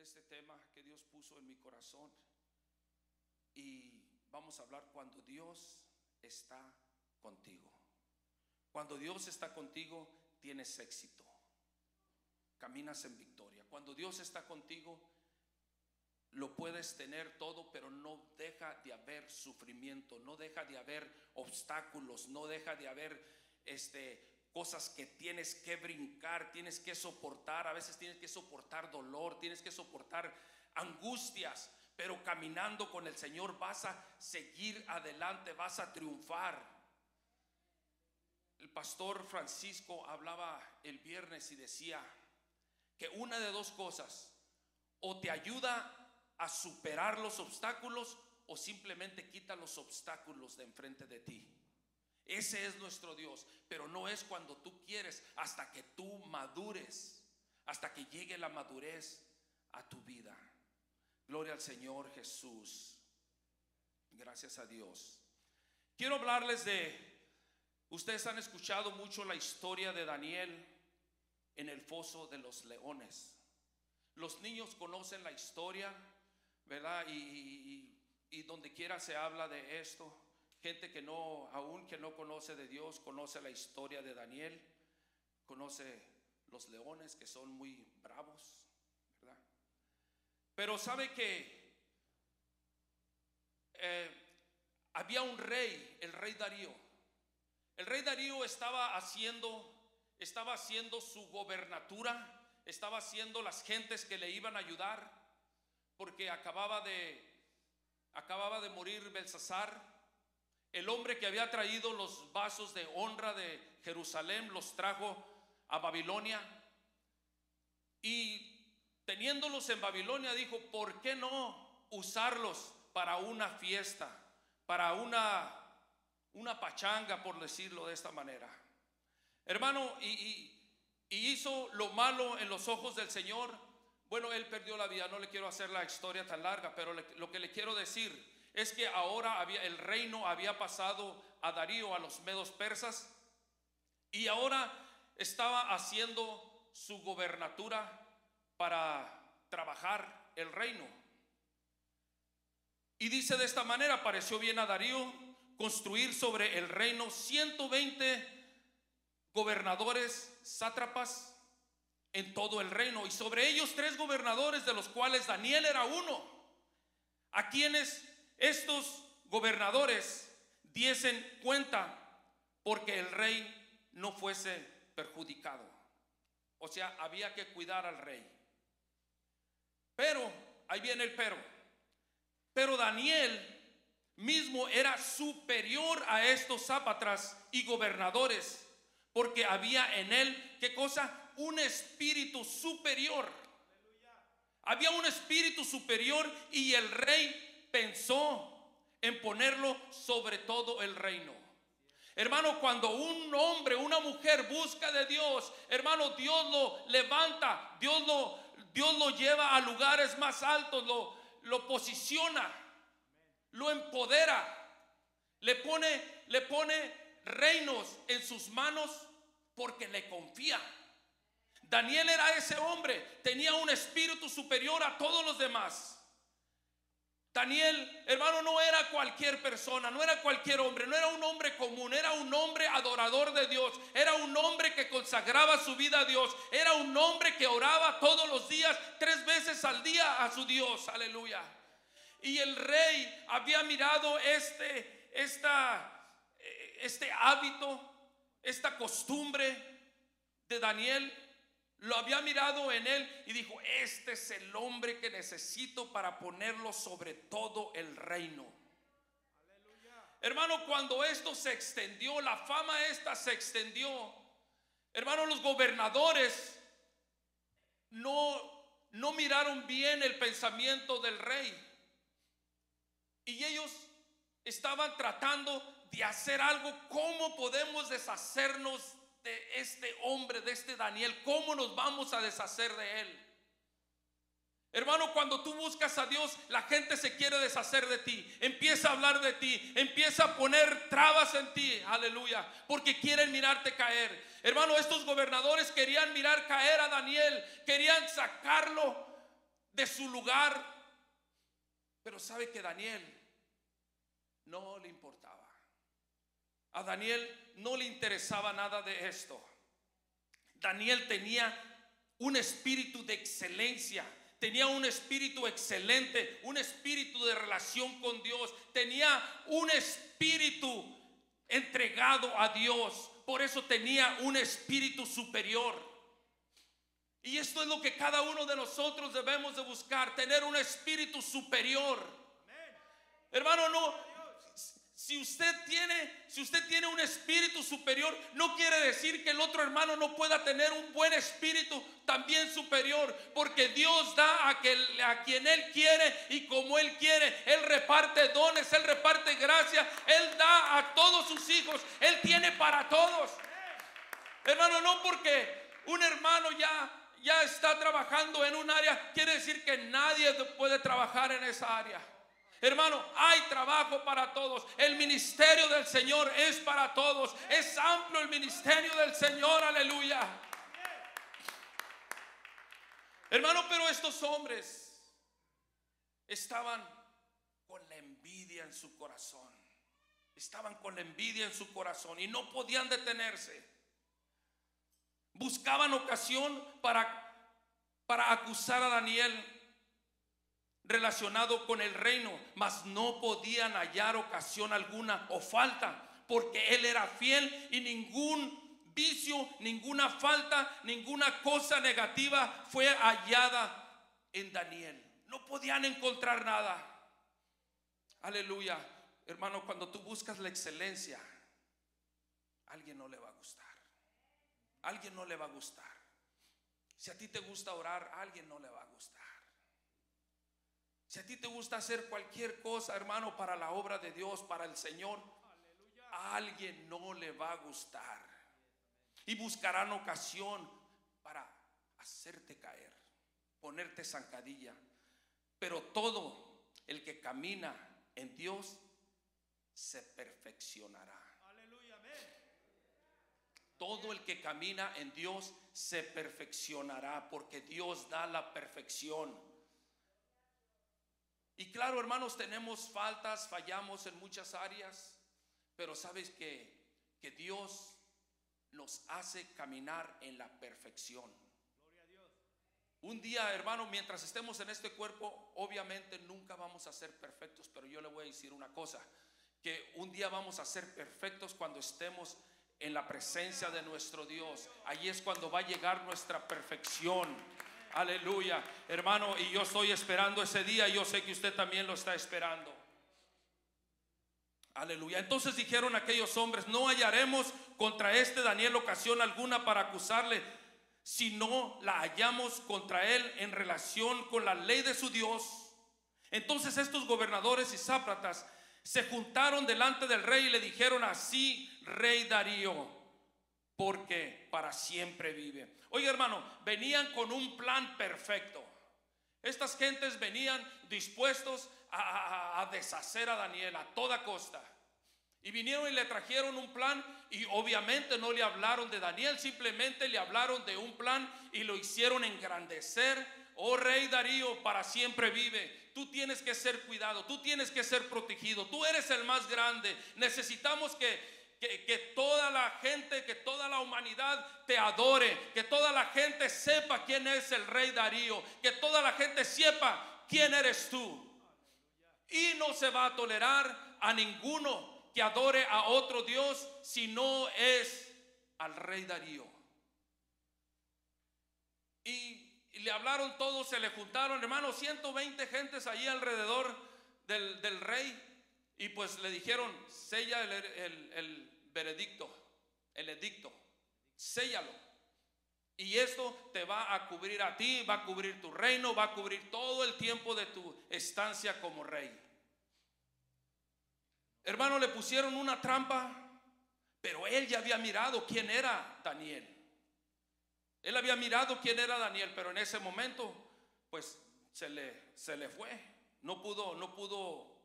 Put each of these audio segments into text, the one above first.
este tema que Dios puso en mi corazón. Y vamos a hablar cuando Dios está contigo. Cuando Dios está contigo, tienes éxito. Caminas en victoria. Cuando Dios está contigo, lo puedes tener todo, pero no deja de haber sufrimiento, no deja de haber obstáculos, no deja de haber este, cosas que tienes que brincar, tienes que soportar, a veces tienes que soportar dolor, tienes que soportar angustias, pero caminando con el Señor vas a seguir adelante, vas a triunfar. El pastor Francisco hablaba el viernes y decía que una de dos cosas, o te ayuda a superar los obstáculos o simplemente quita los obstáculos de enfrente de ti. Ese es nuestro Dios, pero no es cuando tú quieres, hasta que tú madures, hasta que llegue la madurez a tu vida. Gloria al Señor Jesús. Gracias a Dios. Quiero hablarles de, ustedes han escuchado mucho la historia de Daniel en el foso de los leones. Los niños conocen la historia, ¿verdad? Y, donde quiera se habla de esto. Gente que no, aún que no conoce de Dios, conoce la historia de Daniel, conoce los leones que son muy bravos, ¿verdad? Pero sabe que eh, había un rey, el rey Darío. El rey Darío estaba haciendo, estaba haciendo su gobernatura, estaba haciendo las gentes que le iban a ayudar porque acababa de acababa de morir Belsasar, el hombre que había traído los vasos de honra de Jerusalén los trajo a Babilonia y teniéndolos en Babilonia dijo, ¿por qué no usarlos para una fiesta, para una una pachanga por decirlo de esta manera? Hermano, y, y hizo lo malo en los ojos del Señor bueno, él perdió la vida, no le quiero hacer la historia tan larga, pero lo que le quiero decir es que ahora había, el reino había pasado a Darío, a los medos persas, y ahora estaba haciendo su gobernatura para trabajar el reino. Y dice de esta manera, pareció bien a Darío construir sobre el reino 120 gobernadores, sátrapas, en todo el reino, y sobre ellos tres gobernadores, de los cuales Daniel era uno, a quienes estos gobernadores diesen cuenta porque el rey no fuese perjudicado. O sea, había que cuidar al rey. Pero, ahí viene el pero. Pero Daniel mismo era superior a estos zápatras y gobernadores, porque había en él, ¿qué cosa? un espíritu superior. Había un espíritu superior y el rey pensó en ponerlo sobre todo el reino. Hermano, cuando un hombre, una mujer busca de Dios, hermano, Dios lo levanta, Dios lo, Dios lo lleva a lugares más altos, lo, lo posiciona, lo empodera, le pone, le pone reinos en sus manos porque le confía. Daniel era ese hombre, tenía un espíritu superior a todos los demás. Daniel, hermano, no era cualquier persona, no era cualquier hombre, no era un hombre común, era un hombre adorador de Dios, era un hombre que consagraba su vida a Dios, era un hombre que oraba todos los días, tres veces al día a su Dios, aleluya. Y el rey había mirado este, esta, este hábito, esta costumbre de Daniel lo había mirado en él y dijo, este es el hombre que necesito para ponerlo sobre todo el reino. Hermano, cuando esto se extendió, la fama esta se extendió, hermano, los gobernadores no, no miraron bien el pensamiento del rey. Y ellos estaban tratando de hacer algo, ¿cómo podemos deshacernos de este hombre, de este Daniel, ¿cómo nos vamos a deshacer de él? Hermano, cuando tú buscas a Dios, la gente se quiere deshacer de ti, empieza a hablar de ti, empieza a poner trabas en ti, aleluya, porque quieren mirarte caer. Hermano, estos gobernadores querían mirar caer a Daniel, querían sacarlo de su lugar. Pero sabe que Daniel no le. A Daniel no le interesaba nada de esto. Daniel tenía un espíritu de excelencia, tenía un espíritu excelente, un espíritu de relación con Dios, tenía un espíritu entregado a Dios. Por eso tenía un espíritu superior. Y esto es lo que cada uno de nosotros debemos de buscar, tener un espíritu superior. Hermano, no, si usted tiene, si usted tiene un espíritu superior, no quiere decir que el otro hermano no pueda tener un buen espíritu también superior, porque Dios da a, que, a quien Él quiere y como Él quiere. Él reparte dones, Él reparte gracia, Él da a todos sus hijos, Él tiene para todos. Hermano, no porque un hermano ya ya está trabajando en un área, quiere decir que nadie puede trabajar en esa área. Hermano, hay trabajo para todos. El ministerio del Señor es para todos. Es amplio el ministerio del Señor, aleluya. Hermano, pero estos hombres estaban con la envidia en su corazón. Estaban con la envidia en su corazón y no podían detenerse. Buscaban ocasión para, para acusar a Daniel relacionado con el reino, mas no podían hallar ocasión alguna o falta, porque él era fiel y ningún vicio, ninguna falta, ninguna cosa negativa fue hallada en Daniel. No podían encontrar nada. Aleluya. Hermano, cuando tú buscas la excelencia, a alguien no le va a gustar. Alguien no le va a gustar. Si a ti te gusta orar, a alguien no le va a gustar. Si a ti te gusta hacer cualquier cosa, hermano, para la obra de Dios, para el Señor, a alguien no le va a gustar. Y buscarán ocasión para hacerte caer, ponerte zancadilla. Pero todo el que camina en Dios se perfeccionará. Todo el que camina en Dios se perfeccionará porque Dios da la perfección. Y claro, hermanos, tenemos faltas, fallamos en muchas áreas, pero sabes que, que Dios nos hace caminar en la perfección. Un día, hermano, mientras estemos en este cuerpo, obviamente nunca vamos a ser perfectos, pero yo le voy a decir una cosa, que un día vamos a ser perfectos cuando estemos en la presencia de nuestro Dios. Allí es cuando va a llegar nuestra perfección. Aleluya. Hermano, y yo estoy esperando ese día, yo sé que usted también lo está esperando. Aleluya. Entonces dijeron aquellos hombres, no hallaremos contra este Daniel ocasión alguna para acusarle, si no la hallamos contra él en relación con la ley de su Dios. Entonces estos gobernadores y sápratas se juntaron delante del rey y le dijeron así, rey Darío, porque para siempre vive. Oiga hermano, venían con un plan perfecto. Estas gentes venían dispuestos a, deshacer a Daniel a toda costa. Y vinieron y le trajeron un plan y obviamente no le hablaron de Daniel, simplemente le hablaron de un plan y lo hicieron engrandecer. Oh rey Darío, para siempre vive. Tú tienes que ser cuidado, tú tienes que ser protegido, tú eres el más grande. Necesitamos que que, toda la gente, que toda la humanidad te adore, que toda la gente sepa quién es el rey Darío, que toda la gente sepa quién eres tú. Y no se va a tolerar a ninguno que adore a otro Dios si no es al rey Darío. Y, le hablaron todos, se le juntaron, hermanos, 120 gentes allí alrededor del, del rey. Y pues le dijeron, sella el, veredicto, el edicto, séllalo. Y esto te va a cubrir a ti, va a cubrir tu reino, va a cubrir todo el tiempo de tu estancia como rey. Hermano, le pusieron una trampa, pero él ya había mirado quién era Daniel. Él había mirado quién era Daniel, pero en ese momento, pues se le, se le fue. No pudo, no pudo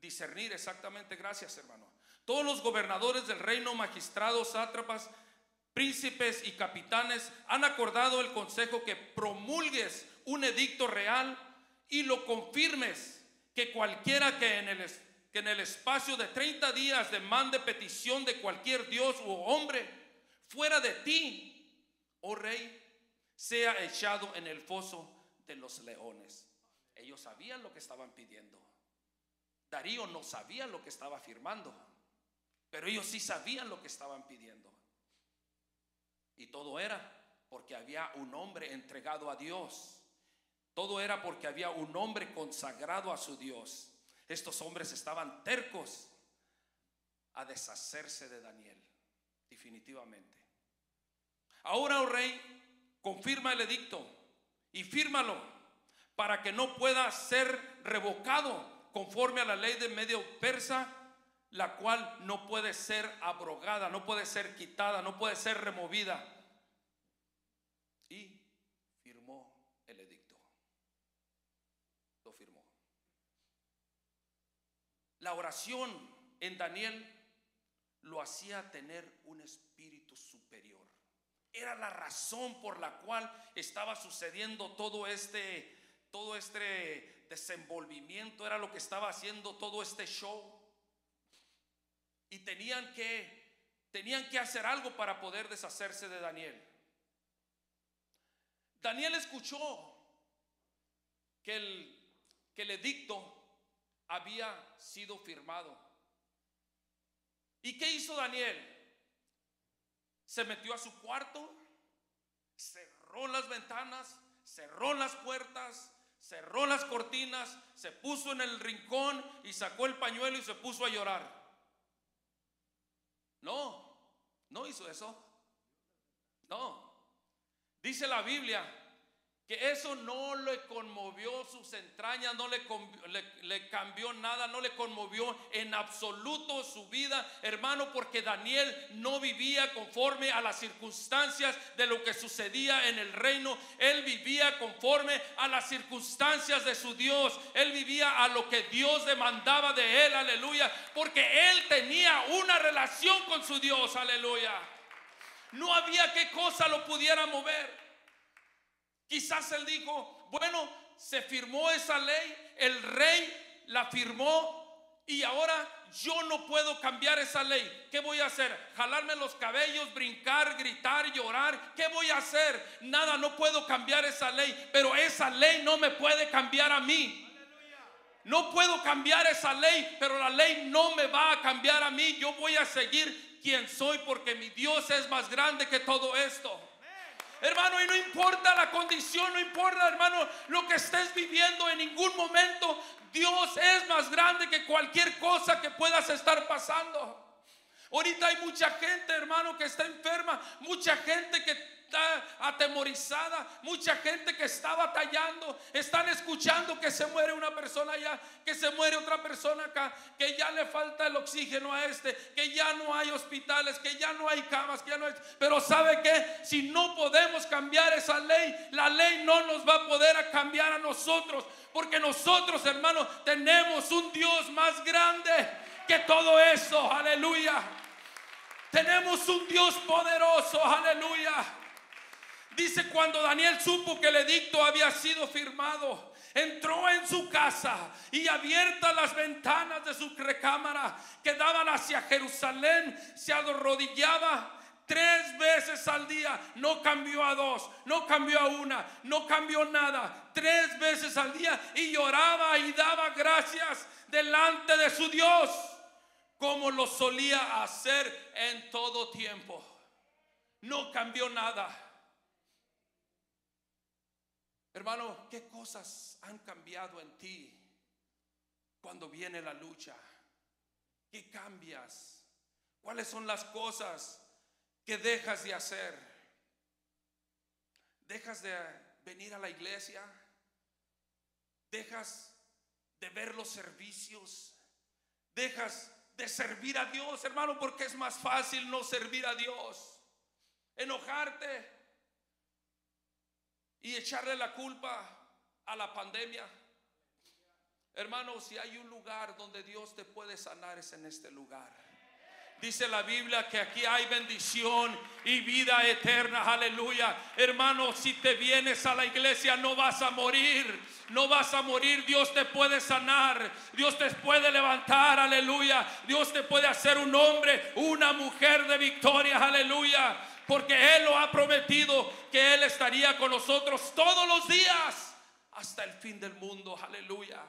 discernir exactamente. Gracias, hermano. Todos los gobernadores del reino, magistrados, sátrapas, príncipes y capitanes han acordado el consejo que promulgues un edicto real y lo confirmes que cualquiera que en el, que en el espacio de 30 días demande petición de cualquier dios u hombre fuera de ti, oh rey, sea echado en el foso de los leones. Ellos sabían lo que estaban pidiendo. Darío no sabía lo que estaba firmando, pero ellos sí sabían lo que estaban pidiendo. Y todo era porque había un hombre entregado a Dios. Todo era porque había un hombre consagrado a su Dios. Estos hombres estaban tercos a deshacerse de Daniel, definitivamente. Ahora, oh rey, confirma el edicto y fírmalo para que no pueda ser revocado conforme a la ley de medio persa, la cual no puede ser abrogada, no puede ser quitada, no puede ser removida. Y firmó el edicto. Lo firmó. La oración en Daniel lo hacía tener un espíritu superior. Era la razón por la cual estaba sucediendo todo este todo este desenvolvimiento, era lo que estaba haciendo todo este show. Y tenían que, tenían que hacer algo para poder deshacerse de Daniel. Daniel escuchó que el, que el edicto había sido firmado. ¿Y qué hizo Daniel? Se metió a su cuarto, cerró las ventanas, cerró las puertas, cerró las cortinas, se puso en el rincón y sacó el pañuelo y se puso a llorar. No, no hizo eso. No. Dice la Biblia que eso no le conmovió sus entrañas, no le, cambió nada, no le conmovió en absoluto su vida, hermano, porque Daniel no vivía conforme a las circunstancias de lo que sucedía en el reino, él vivía conforme a las circunstancias de su Dios, él vivía a lo que Dios demandaba de él, aleluya, porque él tenía una relación con su Dios, aleluya. No había qué cosa lo pudiera mover. Quizás él dijo, bueno, se firmó esa ley, el rey la firmó y ahora yo no puedo cambiar esa ley. ¿Qué voy a hacer? ¿Jalarme los cabellos, brincar, gritar, llorar? ¿Qué voy a hacer? Nada, no puedo cambiar esa ley, pero esa ley no me puede cambiar a mí. No puedo cambiar esa ley, pero la ley no me va a cambiar a mí. Yo voy a seguir quien soy porque mi Dios es más grande que todo esto. Hermano, y no importa la condición, no importa, hermano, lo que estés viviendo en ningún momento, Dios es más grande que cualquier cosa que puedas estar pasando. Ahorita hay mucha gente, hermano, que está enferma, mucha gente que está atemorizada, mucha gente que está batallando, están escuchando que se muere una persona allá, que se muere otra persona acá, que ya le falta el oxígeno a este, que ya no hay hospitales, que ya no hay camas, que ya no hay... Pero ¿sabe que Si no podemos cambiar esa ley, la ley no nos va a poder cambiar a nosotros, porque nosotros, hermanos, tenemos un Dios más grande que todo eso, aleluya. Tenemos un Dios poderoso, aleluya. Dice cuando Daniel supo que el edicto había sido firmado, entró en su casa y abiertas las ventanas de su recámara que daban hacia Jerusalén, se arrodillaba tres veces al día. No cambió a dos, no cambió a una, no cambió nada. Tres veces al día y lloraba y daba gracias delante de su Dios, como lo solía hacer en todo tiempo. No cambió nada. Hermano, ¿qué cosas han cambiado en ti cuando viene la lucha? ¿Qué cambias? ¿Cuáles son las cosas que dejas de hacer? ¿Dejas de venir a la iglesia? ¿Dejas de ver los servicios? ¿Dejas de servir a Dios, hermano? Porque es más fácil no servir a Dios. Enojarte, y echarle la culpa a la pandemia. Hermano, si hay un lugar donde Dios te puede sanar es en este lugar. Dice la Biblia que aquí hay bendición y vida eterna. Aleluya. Hermano, si te vienes a la iglesia no vas a morir. No vas a morir. Dios te puede sanar. Dios te puede levantar. Aleluya. Dios te puede hacer un hombre, una mujer de victoria. Aleluya. Porque Él lo ha prometido que Él estaría con nosotros todos los días hasta el fin del mundo. Aleluya.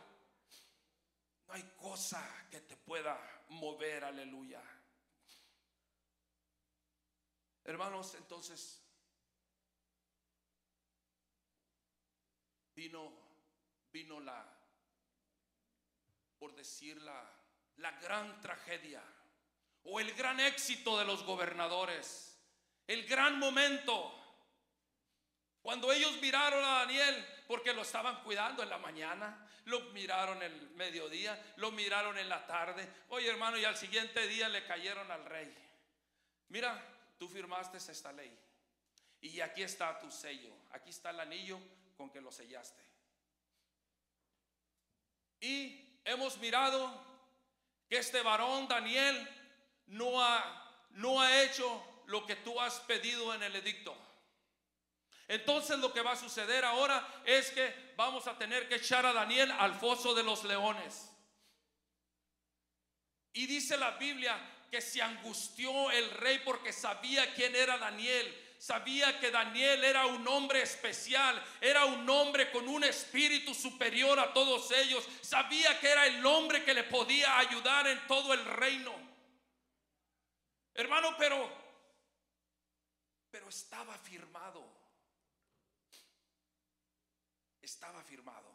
No hay cosa que te pueda mover. Aleluya. Hermanos, entonces vino, vino la, por decir la, la gran tragedia o el gran éxito de los gobernadores, el gran momento. Cuando ellos miraron a Daniel, porque lo estaban cuidando en la mañana, lo miraron el mediodía, lo miraron en la tarde. Oye hermano, y al siguiente día le cayeron al rey. Mira, tú firmaste esta ley. Y aquí está tu sello. Aquí está el anillo con que lo sellaste. Y hemos mirado que este varón Daniel no ha, no ha hecho lo que tú has pedido en el edicto. Entonces lo que va a suceder ahora es que vamos a tener que echar a Daniel al foso de los leones. Y dice la Biblia que se angustió el rey porque sabía quién era Daniel. Sabía que Daniel era un hombre especial, era un hombre con un espíritu superior a todos ellos. Sabía que era el hombre que le podía ayudar en todo el reino. Hermano, pero pero estaba firmado. Estaba firmado.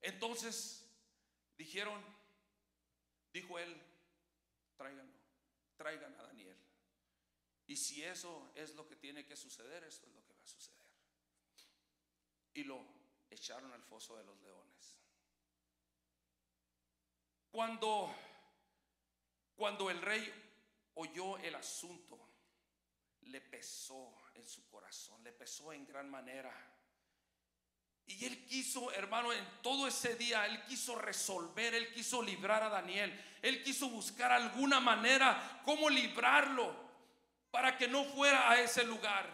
Entonces dijeron, dijo él, traigan traigan a Daniel. Y si eso es lo que tiene que suceder, esto es lo que va a suceder. Y lo echaron al foso de los leones. Cuando, cuando el rey oyó el asunto, le pesó en su corazón, le pesó en gran manera. Y él quiso, hermano, en todo ese día, él quiso resolver, él quiso librar a Daniel. Él quiso buscar alguna manera cómo librarlo para que no fuera a ese lugar.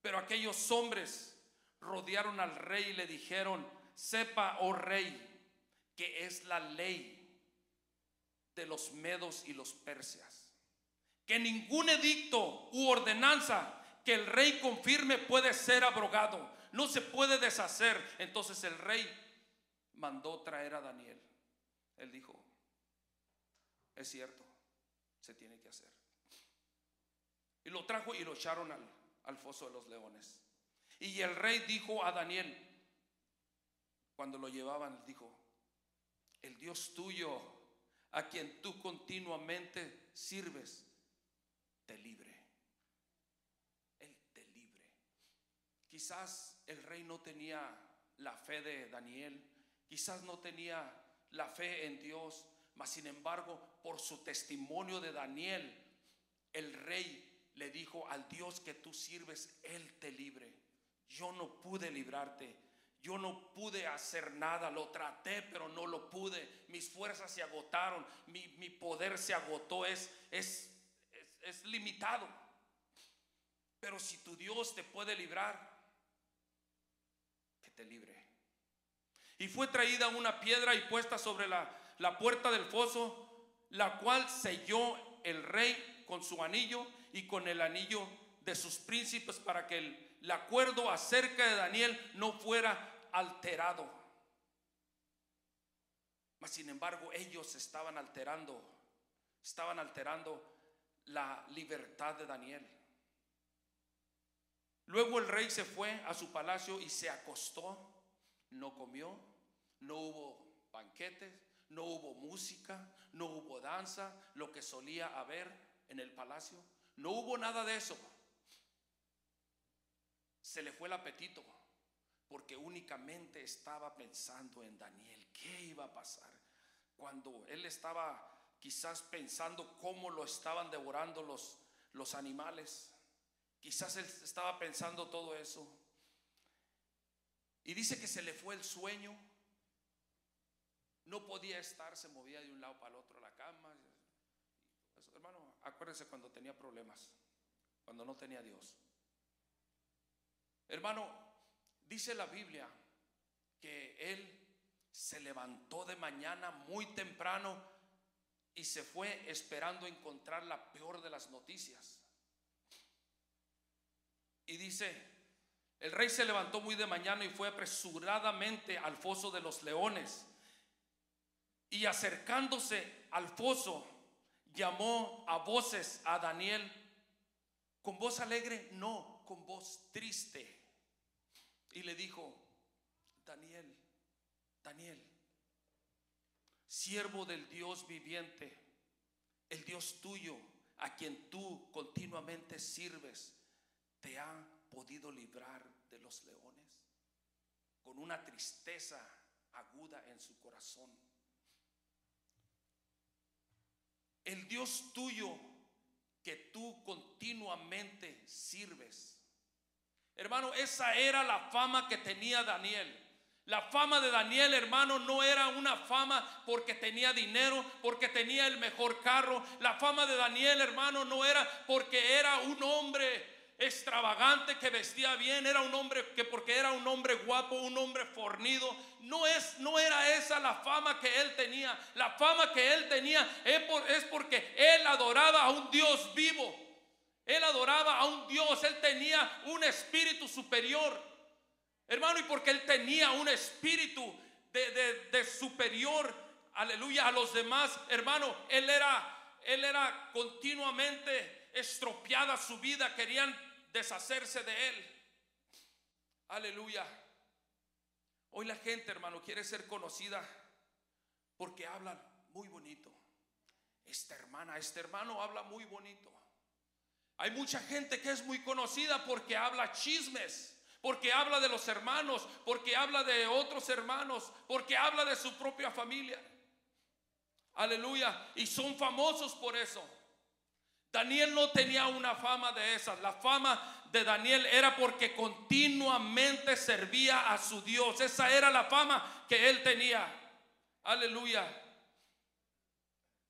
Pero aquellos hombres rodearon al rey y le dijeron, sepa, oh rey, que es la ley de los medos y los persias. Que ningún edicto u ordenanza que el rey confirme puede ser abrogado no se puede deshacer. Entonces el rey mandó traer a Daniel. Él dijo, es cierto, se tiene que hacer. Y lo trajo y lo echaron al, al foso de los leones. Y el rey dijo a Daniel, cuando lo llevaban, dijo, el Dios tuyo, a quien tú continuamente sirves, te libre. Él te libre. Quizás el rey no tenía la fe de Daniel, quizás no tenía la fe en Dios, mas sin embargo, por su testimonio de Daniel, el rey le dijo al Dios que tú sirves, Él te libre. Yo no pude librarte. Yo no pude hacer nada, lo traté, pero no lo pude. Mis fuerzas se agotaron, mi, poder se agotó, es, es, es limitado. Pero si tu Dios te puede librar, libre. Y fue traída una piedra y puesta sobre la, la puerta del foso, la cual selló el rey con su anillo y con el anillo de sus príncipes para que el, el acuerdo acerca de Daniel no fuera alterado. Mas sin embargo, ellos estaban alterando, estaban alterando la libertad de Daniel. Luego el rey se fue a su palacio y se acostó, no comió, no hubo banquetes, no hubo música, no hubo danza, lo que solía haber en el palacio. No hubo nada de eso. Se le fue el apetito porque únicamente estaba pensando en Daniel. ¿Qué iba a pasar? Cuando él estaba quizás pensando cómo lo estaban devorando los, los animales. Quizás él estaba pensando todo eso. Y dice que se le fue el sueño. No podía estar, se movía de un lado para el otro la cama. Hermano, acuérdese cuando tenía problemas, cuando no tenía Dios. Hermano, dice la Biblia que él se levantó de mañana muy temprano y se fue esperando encontrar la peor de las noticias. Y dice, el rey se levantó muy de mañana y fue apresuradamente al foso de los leones. Y acercándose al foso, llamó a voces a Daniel. ¿Con voz alegre? No, con voz triste. Y le dijo, Daniel, Daniel, siervo del Dios viviente, el Dios tuyo, a quien tú continuamente sirves, te ha podido librar de los leones? Con una tristeza aguda en su corazón. El Dios tuyo que tú continuamente sirves. Hermano, esa era la fama que tenía Daniel. La fama de Daniel, hermano, no era una fama porque tenía dinero, porque tenía el mejor carro. La fama de Daniel, hermano, no era porque era un hombre extravagante que vestía bien, era un hombre que porque era un hombre guapo, un hombre fornido, no es no era esa la fama que él tenía. La fama que él tenía es, porque él adoraba a un Dios vivo. Él adoraba a un Dios, él tenía un espíritu superior. Hermano, y porque él tenía un espíritu de, de superior, aleluya, a los demás, hermano, él era, él era continuamente estropeada su vida, querían deshacerse de él. Aleluya. Hoy la gente, hermano, quiere ser conocida porque hablan muy bonito. Esta hermana, este hermano habla muy bonito. Hay mucha gente que es muy conocida porque habla chismes, porque habla de los hermanos, porque habla de otros hermanos, porque habla de su propia familia. Aleluya. Y son famosos por eso. Daniel no tenía una fama de esas. La fama de Daniel era porque continuamente servía a su Dios. Esa era la fama que él tenía. Aleluya.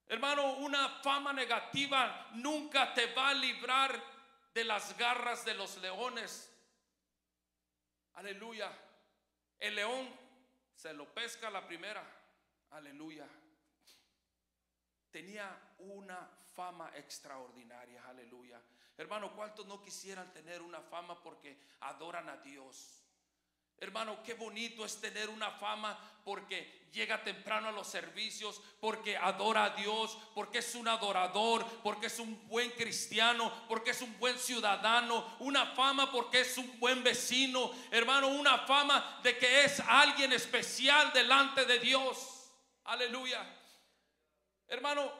Hermano, una fama negativa nunca te va a librar de las garras de los leones. Aleluya. El león se lo pesca la primera. Aleluya. Tenía una fama extraordinaria, aleluya. Hermano, ¿cuántos no quisieran tener una fama porque adoran a Dios? Hermano, qué bonito es tener una fama porque llega temprano a los servicios, porque adora a Dios, porque es un adorador, porque es un buen cristiano, porque es un buen ciudadano, una fama porque es un buen vecino, hermano, una fama de que es alguien especial delante de Dios. Aleluya. Hermano,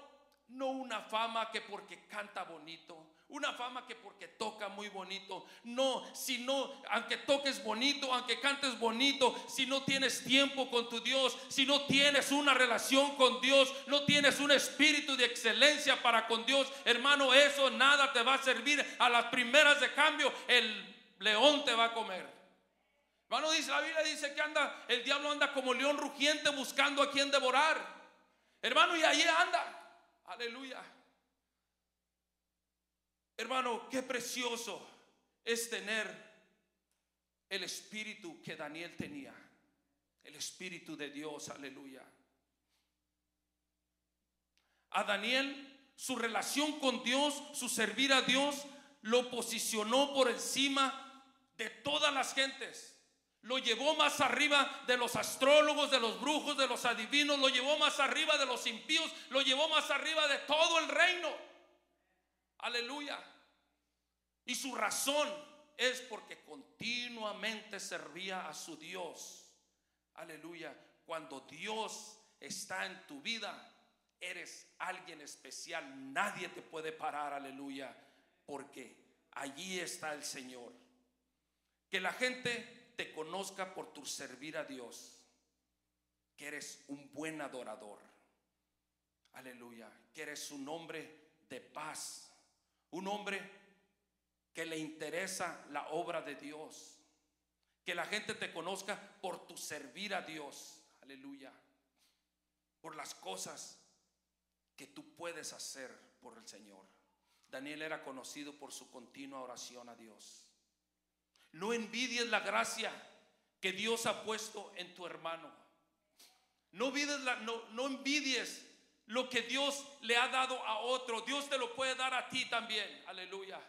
no una fama que porque canta bonito, una fama que porque toca muy bonito. No, sino aunque toques bonito, aunque cantes bonito, si no tienes tiempo con tu Dios, si no tienes una relación con Dios, no tienes un espíritu de excelencia para con Dios, hermano, eso nada te va a servir. A las primeras de cambio, el león te va a comer. Hermano, dice la Biblia dice que anda, el diablo anda como león rugiente buscando a quien devorar. Hermano, y ahí anda. Aleluya. Hermano, qué precioso es tener el espíritu que Daniel tenía. El espíritu de Dios, aleluya. A Daniel, su relación con Dios, su servir a Dios, lo posicionó por encima de todas las gentes. Lo llevó más arriba de los astrólogos, de los brujos, de los adivinos. Lo llevó más arriba de los impíos. Lo llevó más arriba de todo el reino. Aleluya. Y su razón es porque continuamente servía a su Dios. Aleluya. Cuando Dios está en tu vida, eres alguien especial. Nadie te puede parar. Aleluya. Porque allí está el Señor. Que la gente te conozca por tu servir a Dios, que eres un buen adorador. Aleluya, que eres un hombre de paz, un hombre que le interesa la obra de Dios. Que la gente te conozca por tu servir a Dios. Aleluya. Por las cosas que tú puedes hacer por el Señor. Daniel era conocido por su continua oración a Dios. No envidies la gracia que Dios ha puesto en tu hermano. No, no, no envidies lo que Dios le ha dado a otro. Dios te lo puede dar a ti también. Aleluya.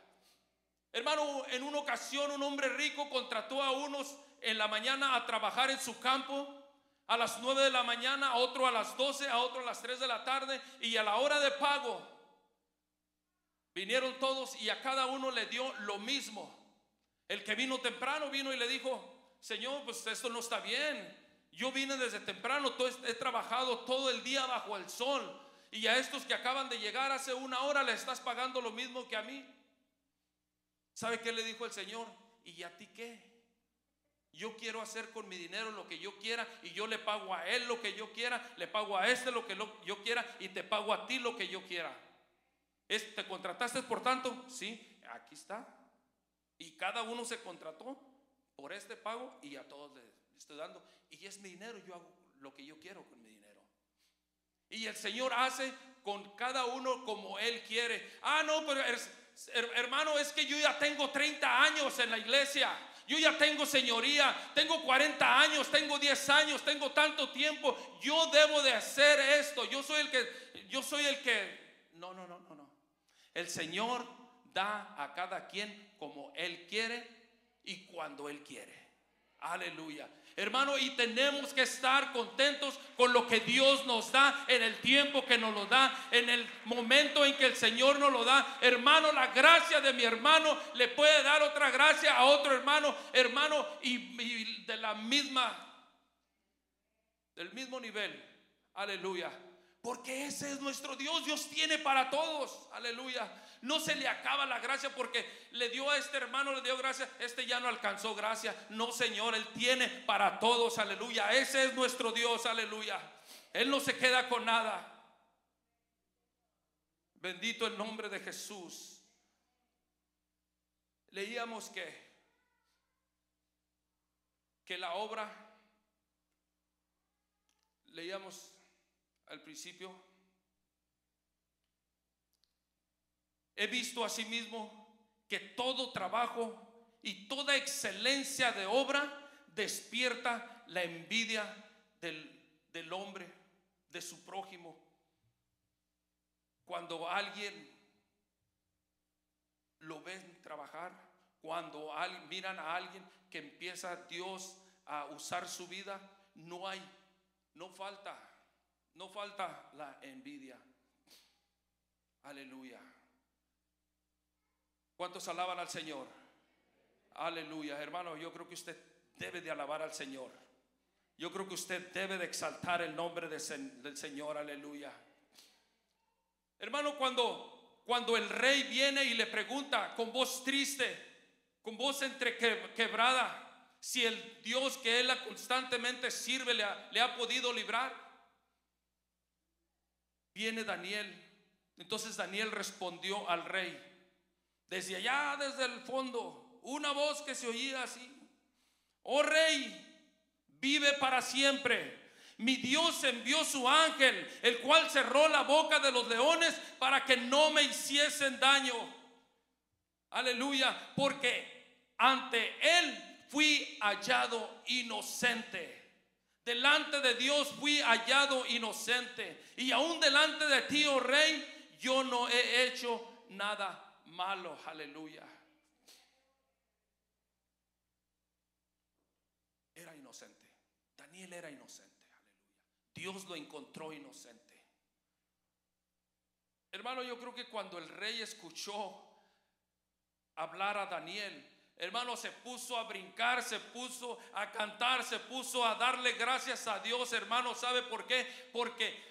Hermano, en una ocasión un hombre rico contrató a unos en la mañana a trabajar en su campo. A las 9 de la mañana, a otro a las 12, a otro a las 3 de la tarde. Y a la hora de pago, vinieron todos y a cada uno le dio lo mismo. El que vino temprano vino y le dijo, Señor, pues esto no está bien. Yo vine desde temprano, he trabajado todo el día bajo el sol. Y a estos que acaban de llegar hace una hora le estás pagando lo mismo que a mí. ¿Sabe qué le dijo el Señor? ¿Y a ti qué? Yo quiero hacer con mi dinero lo que yo quiera y yo le pago a él lo que yo quiera, le pago a este lo que yo quiera y te pago a ti lo que yo quiera. ¿Te contrataste por tanto? Sí, aquí está. Y cada uno se contrató por este pago y a todos les estoy dando. Y es mi dinero, yo hago lo que yo quiero con mi dinero. Y el Señor hace con cada uno como Él quiere. Ah, no, pero hermano, es que yo ya tengo 30 años en la iglesia. Yo ya tengo señoría, tengo 40 años, tengo 10 años, tengo tanto tiempo. Yo debo de hacer esto. Yo soy el que, yo soy el que. No, no, no, no, no. El Señor da a cada quien como Él quiere y cuando Él quiere. Aleluya. Hermano, y tenemos que estar contentos con lo que Dios nos da en el tiempo que nos lo da, en el momento en que el Señor nos lo da. Hermano, la gracia de mi hermano le puede dar otra gracia a otro hermano, hermano, y, de la misma, del mismo nivel. Aleluya. Porque ese es nuestro Dios. Dios tiene para todos. Aleluya. No se le acaba la gracia porque le dio a este hermano, le dio gracia. Este ya no alcanzó gracia. No, Señor, Él tiene para todos. Aleluya. Ese es nuestro Dios. Aleluya. Él no se queda con nada. Bendito el nombre de Jesús. Leíamos que que la obra leíamos al principio. He visto asimismo que todo trabajo y toda excelencia de obra despierta la envidia del, del hombre, de su prójimo. Cuando alguien lo ven trabajar, cuando miran a alguien que empieza Dios a usar su vida, no hay, no falta no falta la envidia. Aleluya. ¿Cuántos alaban al Señor? Aleluya. Hermano, yo creo que usted debe de alabar al Señor. Yo creo que usted debe de exaltar el nombre del Señor. Aleluya. Hermano, cuando, cuando el rey viene y le pregunta con voz triste, con voz entre quebrada, si el Dios que él constantemente sirve le le ha podido librar viene Daniel. Entonces Daniel respondió al rey, desde allá, desde el fondo, una voz que se oía así, oh rey, vive para siempre. Mi Dios envió su ángel, el cual cerró la boca de los leones para que no me hiciesen daño. Aleluya, porque ante él fui hallado inocente. Delante de Dios fui hallado inocente. Y aún delante de ti, oh rey, yo no he hecho nada malo. Aleluya. Era inocente. Daniel era inocente. Dios lo encontró inocente. Hermano, yo creo que cuando el rey escuchó hablar a Daniel, Hermano, se puso a brincar, se puso a cantar, se puso a darle gracias a Dios, hermano. ¿Sabe por qué? Porque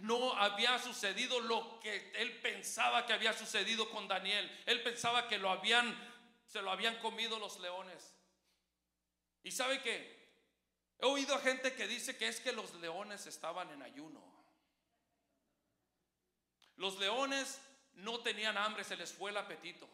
no había sucedido lo que él pensaba que había sucedido con Daniel. Él pensaba que se lo habían comido los leones. Y sabe que he oído a gente que dice que es que los leones estaban en ayuno. Los leones no tenían hambre, se les fue el apetito.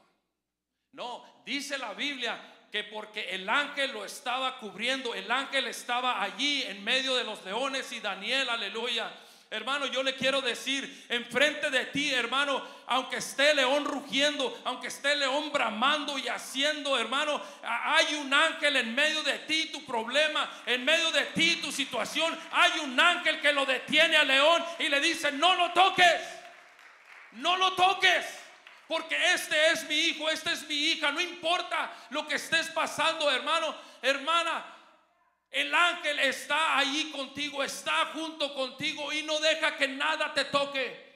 No, dice la Biblia que porque el ángel lo estaba cubriendo, el ángel estaba allí en medio de los leones y Daniel, aleluya. Hermano, yo le quiero decir, enfrente de ti, hermano, aunque esté león rugiendo, aunque esté león bramando y haciendo, hermano, hay un ángel en medio de ti, tu problema, en medio de ti, tu situación. Hay un ángel que lo detiene al león y le dice, no lo toques, no lo toques. Porque este es mi hijo, esta es mi hija. No importa lo que estés pasando, hermano, hermana. El ángel está ahí contigo, está junto contigo y no deja que nada te toque.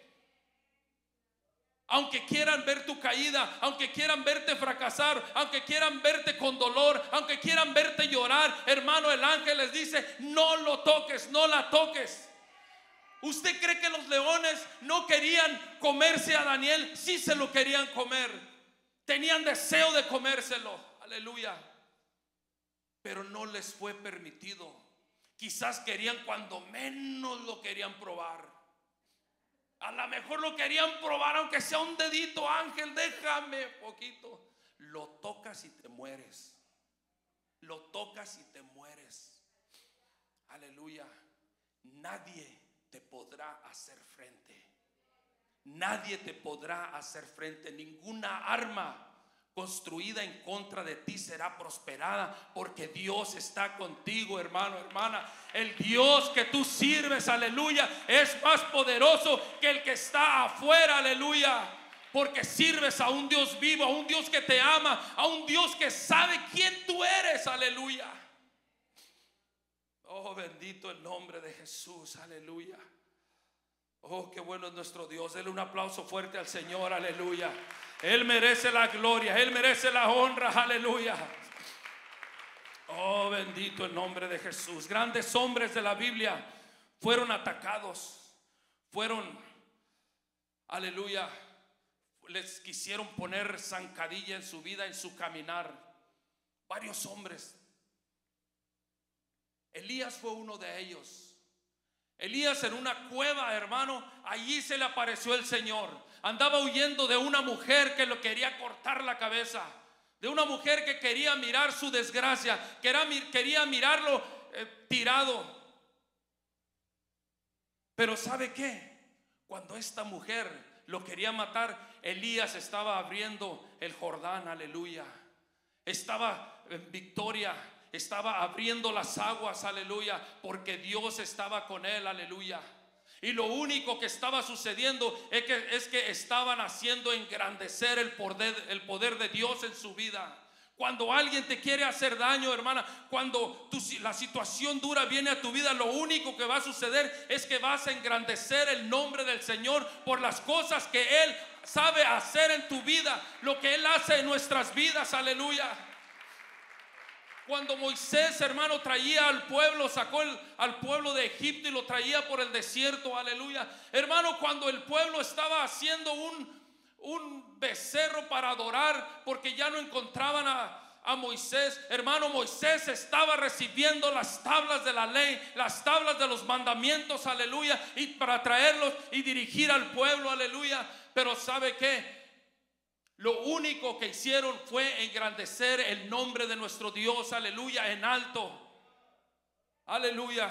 Aunque quieran ver tu caída, aunque quieran verte fracasar, aunque quieran verte con dolor, aunque quieran verte llorar, hermano, el ángel les dice, no lo toques, no la toques. ¿Usted cree que los leones no querían comerse a Daniel? Sí se lo querían comer. Tenían deseo de comérselo. Aleluya pero no les fue permitido. Quizás querían cuando menos lo querían probar. A lo mejor lo querían probar aunque sea un dedito, ángel, déjame poquito. Lo tocas y te mueres. Lo tocas y te mueres. Aleluya. Nadie te podrá hacer frente. Nadie te podrá hacer frente. Ninguna arma construida en contra de ti será prosperada porque Dios está contigo, hermano, hermana. El Dios que tú sirves, aleluya, es más poderoso que el que está afuera, aleluya. Porque sirves a un Dios vivo, a un Dios que te ama, a un Dios que sabe quién tú eres, aleluya. Oh, bendito el nombre de Jesús, aleluya. Oh, qué bueno es nuestro Dios. Dele un aplauso fuerte al Señor, aleluya. Él merece la gloria, Él merece la honra, aleluya. Oh, bendito el nombre de Jesús. Grandes hombres de la Biblia fueron atacados, fueron, aleluya, les quisieron poner zancadilla en su vida, en su caminar. Varios hombres. Elías fue uno de ellos. Elías en una cueva, hermano, allí se le apareció el Señor andaba huyendo de una mujer que lo quería cortar la cabeza, de una mujer que quería mirar su desgracia, que quería mirarlo eh, tirado. Pero ¿sabe qué? Cuando esta mujer lo quería matar, Elías estaba abriendo el Jordán, aleluya. Estaba en victoria, estaba abriendo las aguas, aleluya, porque Dios estaba con él, aleluya. Y lo único que estaba sucediendo es que, es que estaban haciendo engrandecer el poder, el poder de Dios en su vida. Cuando alguien te quiere hacer daño, hermana, cuando la situación dura viene a tu vida, lo único que va a suceder es que vas a engrandecer el nombre del Señor por las cosas que Él sabe hacer en tu vida, lo que Él hace en nuestras vidas, aleluya. Cuando Moisés, hermano, traía al pueblo, sacó al pueblo de Egipto y lo traía por el desierto, aleluya. Hermano, cuando el pueblo estaba haciendo un, un becerro para adorar, porque ya no encontraban a, a Moisés. Hermano, Moisés estaba recibiendo las tablas de la ley, las tablas de los mandamientos, aleluya, y para traerlos y dirigir al pueblo, aleluya. Pero ¿sabe qué? Lo único que hicieron fue engrandecer el nombre de nuestro Dios, aleluya, en alto. Aleluya,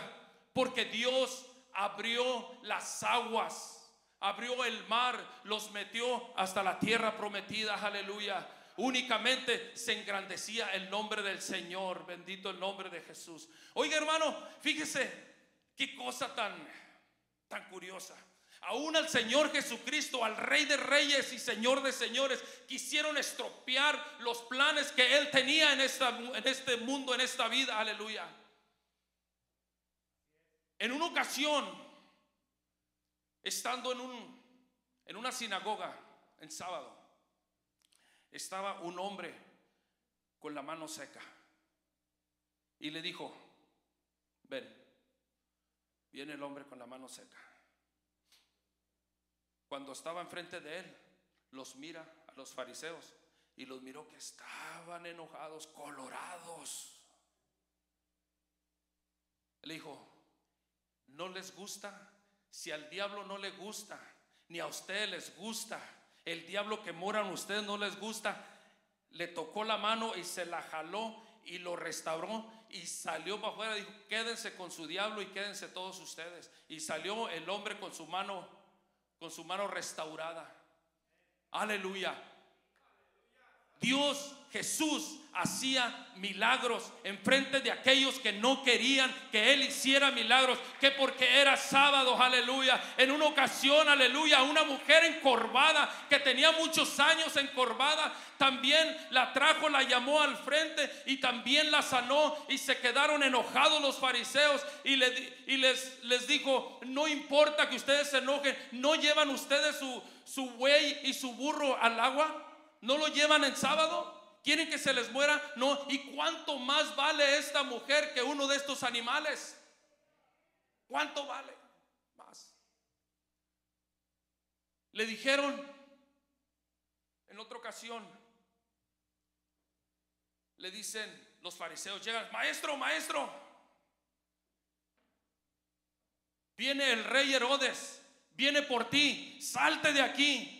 porque Dios abrió las aguas, abrió el mar, los metió hasta la tierra prometida, aleluya. Únicamente se engrandecía el nombre del Señor, bendito el nombre de Jesús. Oiga hermano, fíjese qué cosa tan, tan curiosa. Aún al Señor Jesucristo, al Rey de Reyes y Señor de Señores, quisieron estropear los planes que Él tenía en, esta, este mundo, en esta vida. Aleluya. En una ocasión, estando en, en una sinagoga en sábado, estaba un hombre con la mano seca y le dijo, ven, viene el hombre con la mano seca. Cuando estaba enfrente de él, los mira a los fariseos y los miró que estaban enojados, colorados. Le dijo, ¿no les gusta? Si al diablo no le gusta, ni a ustedes les gusta, el diablo que mora en ustedes no les gusta, le tocó la mano y se la jaló y lo restauró y salió para afuera. Dijo, quédense con su diablo y quédense todos ustedes. Y salió el hombre con su mano, con su mano restaurada. Aleluya. Dios Jesús hacía milagros en frente de aquellos que no querían que Él hiciera milagros, que porque era sábado, aleluya. En una ocasión, aleluya, una mujer encorvada que tenía muchos años encorvada, también la trajo, la llamó al frente y también la sanó y se quedaron enojados los fariseos y, les, les dijo, no importa que ustedes se enojen, no llevan ustedes su, su buey y su burro al agua, no lo llevan en sábado. ¿Quieren que se les muera? No. ¿Y cuánto más vale esta mujer que uno de estos animales? ¿Cuánto vale? Más. Le dijeron en otra ocasión, le dicen los fariseos, llegan, maestro, maestro, viene el rey Herodes, viene por ti, salte de aquí.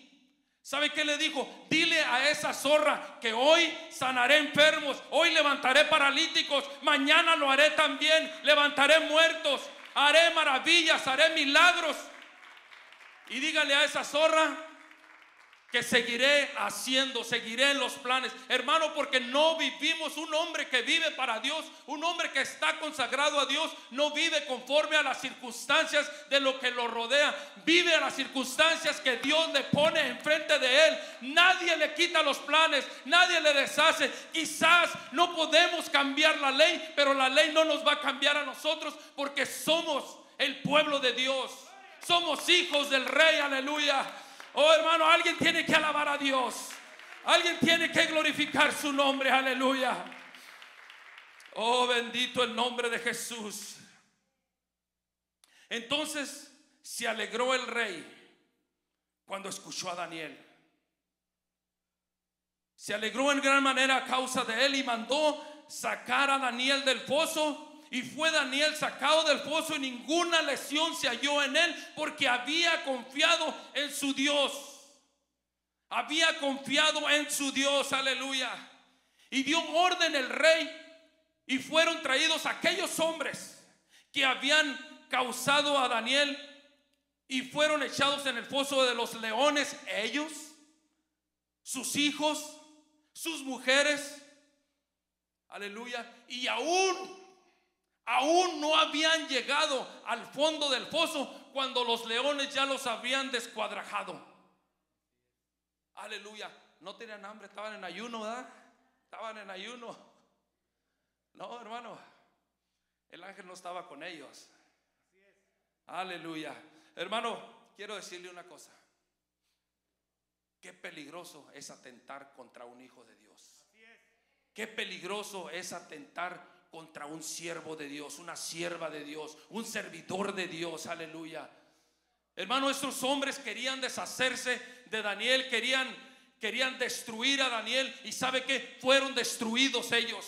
¿Sabe qué le dijo? Dile a esa zorra que hoy sanaré enfermos, hoy levantaré paralíticos, mañana lo haré también, levantaré muertos, haré maravillas, haré milagros. Y dígale a esa zorra que seguiré haciendo, seguiré los planes. Hermano, porque no vivimos un hombre que vive para Dios, un hombre que está consagrado a Dios, no vive conforme a las circunstancias de lo que lo rodea, vive a las circunstancias que Dios le pone enfrente de él. Nadie le quita los planes, nadie le deshace. Quizás no podemos cambiar la ley, pero la ley no nos va a cambiar a nosotros porque somos el pueblo de Dios. Somos hijos del rey, aleluya. Oh hermano, alguien tiene que alabar a Dios. Alguien tiene que glorificar su nombre. Aleluya. Oh bendito el nombre de Jesús. Entonces se alegró el rey cuando escuchó a Daniel. Se alegró en gran manera a causa de él y mandó sacar a Daniel del foso y fue Daniel sacado del foso y ninguna lesión se halló en él porque había confiado en su Dios. Había confiado en su Dios, aleluya. Y dio orden el rey y fueron traídos aquellos hombres que habían causado a Daniel y fueron echados en el foso de los leones, ellos, sus hijos, sus mujeres, aleluya, y aún aún no habían llegado al fondo del foso cuando los leones ya los habían descuadrajado. Aleluya. No tenían hambre, estaban en ayuno, ¿verdad? Estaban en ayuno. No, hermano. El ángel no estaba con ellos. Aleluya. Hermano, quiero decirle una cosa. Qué peligroso es atentar contra un hijo de Dios. Qué peligroso es atentar contra un siervo de Dios, una sierva de Dios, un servidor de Dios, aleluya. Hermano, estos hombres querían deshacerse de Daniel, querían, querían destruir a Daniel y sabe que fueron destruidos ellos.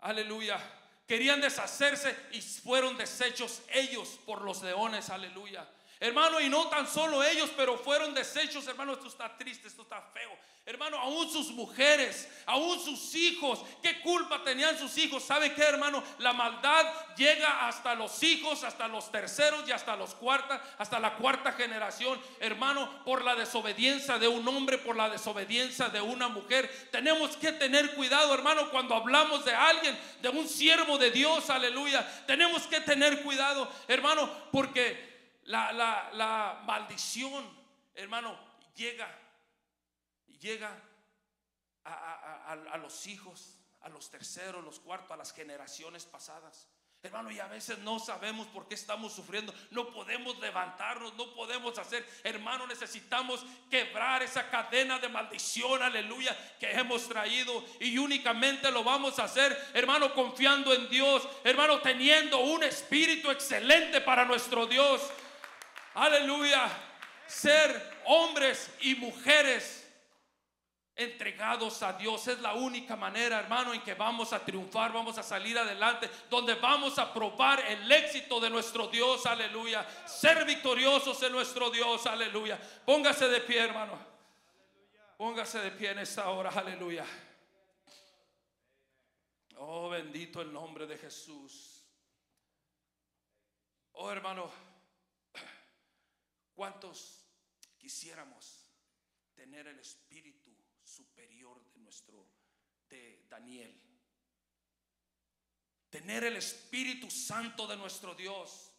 Aleluya. Querían deshacerse y fueron deshechos ellos por los leones, aleluya. Hermano, y no tan solo ellos, pero fueron deshechos, hermano, esto está triste, esto está feo. Hermano, aún sus mujeres, aún sus hijos, ¿qué culpa tenían sus hijos? ¿Sabe qué, hermano? La maldad llega hasta los hijos, hasta los terceros y hasta los cuarta, hasta la cuarta generación. Hermano, por la desobediencia de un hombre, por la desobediencia de una mujer. Tenemos que tener cuidado, hermano, cuando hablamos de alguien, de un siervo de Dios, aleluya. Tenemos que tener cuidado, hermano, porque la, la, la maldición, hermano, llega llega a, los hijos, a los terceros, los cuartos, a las generaciones pasadas. Hermano, y a veces no sabemos por qué estamos sufriendo. No podemos levantarnos, no podemos hacer. Hermano, necesitamos quebrar esa cadena de maldición, aleluya, que hemos traído. Y únicamente lo vamos a hacer, hermano, confiando en Dios. Hermano, teniendo un espíritu excelente para nuestro Dios. Aleluya. Ser hombres y mujeres entregados a Dios. Es la única manera, hermano, en que vamos a triunfar, vamos a salir adelante, donde vamos a probar el éxito de nuestro Dios, aleluya. Ser victoriosos en nuestro Dios, aleluya. Póngase de pie, hermano. Póngase de pie en esta hora, aleluya. bendito el nombre de Jesús. Oh hermano, ¿cuántos quisiéramos tener el espíritu superior de nuestro de Daniel? Tener el Espíritu Santo de nuestro Dios.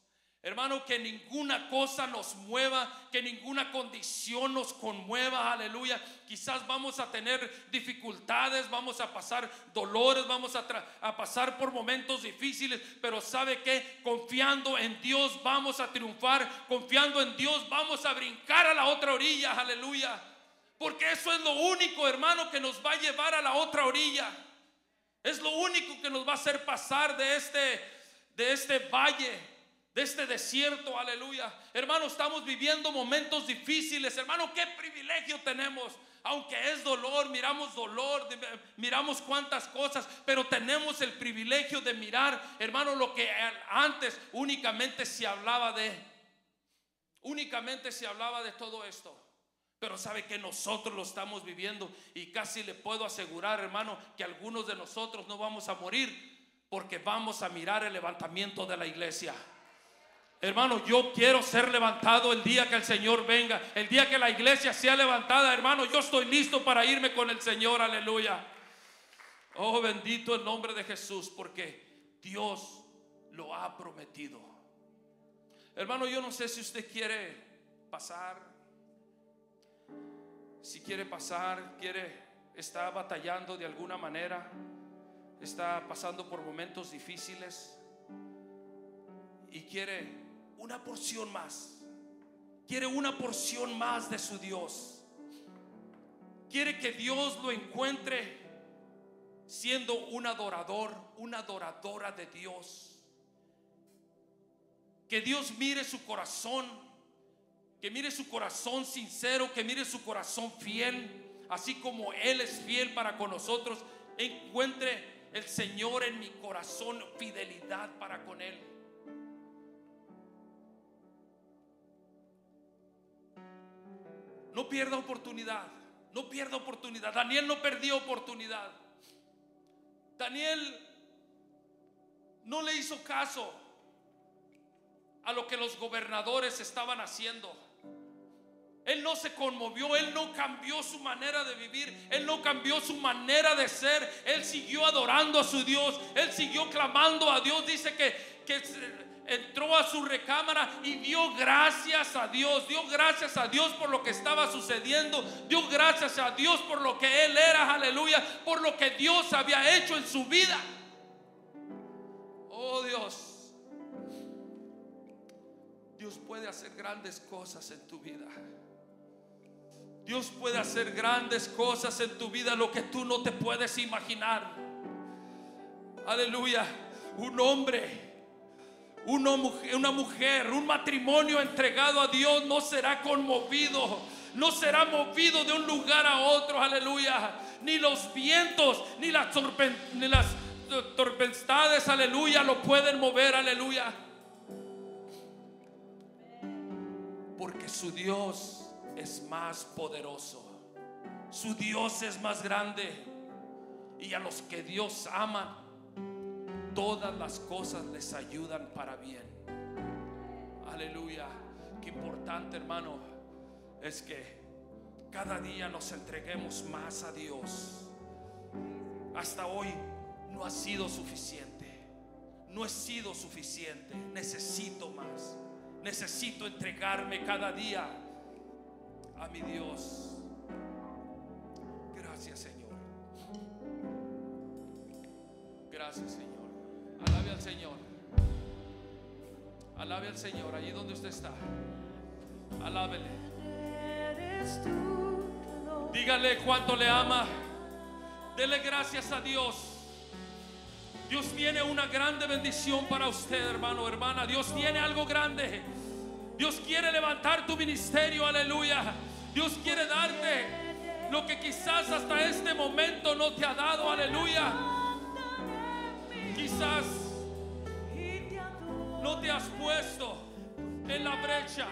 Hermano, que ninguna cosa nos mueva, que ninguna condición nos conmueva, aleluya. Quizás vamos a tener dificultades, vamos a pasar dolores, vamos a, a pasar por momentos difíciles, pero sabe que confiando en Dios vamos a triunfar, confiando en Dios vamos a brincar a la otra orilla, aleluya. Porque eso es lo único, hermano, que nos va a llevar a la otra orilla. Es lo único que nos va a hacer pasar de este, de este valle de este desierto, aleluya. Hermano, estamos viviendo momentos difíciles. Hermano, qué privilegio tenemos. Aunque es dolor, miramos dolor, miramos cuántas cosas, pero tenemos el privilegio de mirar, hermano, lo que antes únicamente se hablaba de. Únicamente se hablaba de todo esto. Pero sabe que nosotros lo estamos viviendo y casi le puedo asegurar, hermano, que algunos de nosotros no vamos a morir porque vamos a mirar el levantamiento de la iglesia. Hermano, yo quiero ser levantado el día que el Señor venga, el día que la iglesia sea levantada, hermano, yo estoy listo para irme con el Señor, aleluya. Oh, bendito el nombre de Jesús, porque Dios lo ha prometido. Hermano, yo no sé si usted quiere pasar, si quiere pasar, quiere, está batallando de alguna manera, está pasando por momentos difíciles y quiere una porción más. Quiere una porción más de su Dios. Quiere que Dios lo encuentre siendo un adorador, una adoradora de Dios. Que Dios mire su corazón, que mire su corazón sincero, que mire su corazón fiel, así como Él es fiel para con nosotros. Encuentre el Señor en mi corazón fidelidad para con Él. No pierda oportunidad. No pierda oportunidad. Daniel no perdió oportunidad. Daniel no le hizo caso a lo que los gobernadores estaban haciendo. Él no se conmovió, él no cambió su manera de vivir, él no cambió su manera de ser, él siguió adorando a su Dios, él siguió clamando a Dios. Dice que, que entró a su recámara y dio gracias a Dios, dio gracias a Dios por lo que estaba sucediendo, dio gracias a Dios por lo que Él era, aleluya, por lo que Dios había hecho en su vida. Oh Dios, Dios puede hacer grandes cosas en tu vida. Dios puede hacer grandes cosas en tu vida, lo que tú no te puedes imaginar. Aleluya. Un hombre una mujer, un matrimonio entregado a Dios no será conmovido, no será movido de un lugar a otro, aleluya. Ni los vientos, ni las, ni las torpestades, aleluya, lo pueden mover, aleluya. Porque su Dios es más poderoso, su Dios es más grande. Y a los que Dios ama, todas las cosas les ayudan para bien. Aleluya. Qué importante, hermano, es que cada día nos entreguemos más a Dios. Hasta hoy no ha sido suficiente. No he sido suficiente. Necesito más. Necesito entregarme cada día a mi Dios. Gracias, Señor. Gracias, Señor. Alabe al Señor. Alabe al Señor allí donde usted está. Alábele. Dígale cuánto le ama. Dele gracias a Dios. Dios tiene una grande bendición para usted, hermano, hermana. Dios tiene algo grande. Dios quiere levantar tu ministerio, aleluya. Dios quiere darte lo que quizás hasta este momento no te ha dado, aleluya. Quizás no te has puesto en la brecha